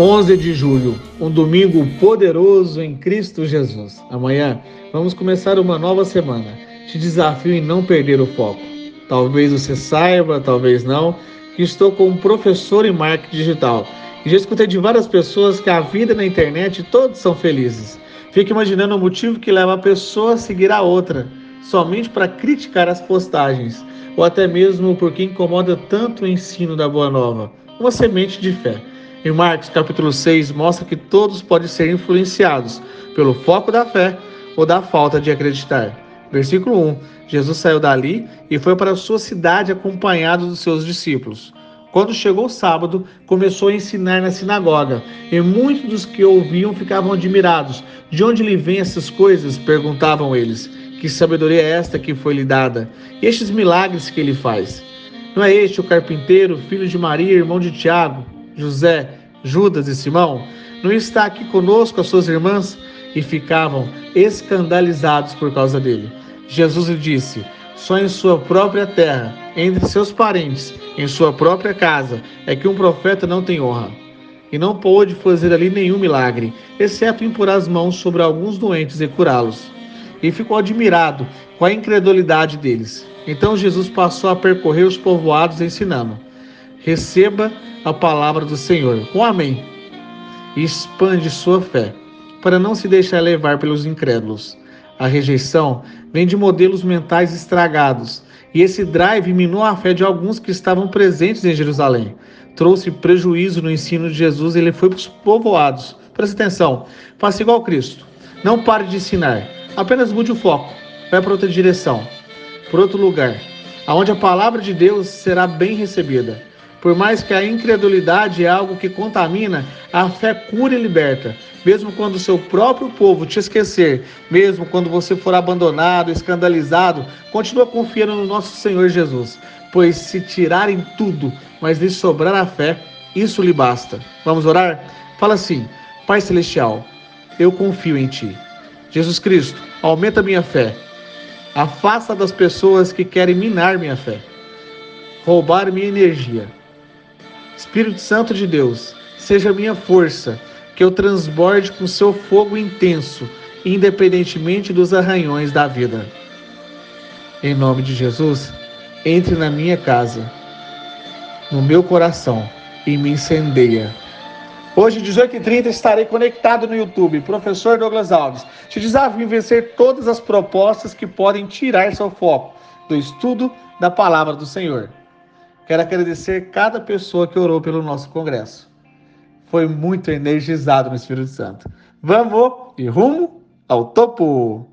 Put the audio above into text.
11 de julho, um domingo poderoso em Cristo Jesus. Amanhã vamos começar uma nova semana. Te desafio em não perder o foco. Talvez você saiba, talvez não, que estou como professor em marketing digital. E já escutei de várias pessoas que a vida na internet todos são felizes. Fique imaginando o motivo que leva a pessoa a seguir a outra, somente para criticar as postagens, ou até mesmo porque incomoda tanto o ensino da Boa Nova, uma semente de fé. Em Marcos capítulo 6 mostra que todos podem ser influenciados pelo foco da fé ou da falta de acreditar. Versículo 1: Jesus saiu dali e foi para a sua cidade acompanhado dos seus discípulos. Quando chegou o sábado, começou a ensinar na sinagoga, e muitos dos que ouviam ficavam admirados. De onde lhe vêm essas coisas? perguntavam eles. Que sabedoria é esta que foi lhe dada? E estes milagres que ele faz? Não é este o carpinteiro, filho de Maria, irmão de Tiago, José, Judas e Simão, não está aqui conosco as suas irmãs? E ficavam escandalizados por causa dele. Jesus lhe disse: Só em sua própria terra, entre seus parentes, em sua própria casa, é que um profeta não tem honra. E não pôde fazer ali nenhum milagre, exceto impor as mãos sobre alguns doentes e curá-los. E ficou admirado com a incredulidade deles. Então Jesus passou a percorrer os povoados ensinando. Receba a palavra do Senhor. Um amém. E expande sua fé, para não se deixar levar pelos incrédulos. A rejeição vem de modelos mentais estragados, e esse drive minou a fé de alguns que estavam presentes em Jerusalém. Trouxe prejuízo no ensino de Jesus e ele foi para os povoados. Preste atenção, faça igual Cristo. Não pare de ensinar, apenas mude o foco. Vai para outra direção, para outro lugar, aonde a palavra de Deus será bem recebida. Por mais que a incredulidade é algo que contamina, a fé cura e liberta. Mesmo quando o seu próprio povo te esquecer, mesmo quando você for abandonado, escandalizado, continua confiando no nosso Senhor Jesus. Pois se tirarem tudo, mas lhe sobrar a fé, isso lhe basta. Vamos orar? Fala assim: Pai Celestial, eu confio em Ti. Jesus Cristo, aumenta minha fé. Afasta das pessoas que querem minar minha fé, roubar minha energia Espírito Santo de Deus, seja minha força, que eu transborde com seu fogo intenso, independentemente dos arranhões da vida. Em nome de Jesus, entre na minha casa, no meu coração e me incendeia. Hoje, 18h30, estarei conectado no YouTube, Professor Douglas Alves. Te desafio a vencer todas as propostas que podem tirar seu foco do estudo da palavra do Senhor. Quero agradecer cada pessoa que orou pelo nosso congresso. Foi muito energizado no Espírito Santo. Vamos e rumo ao topo!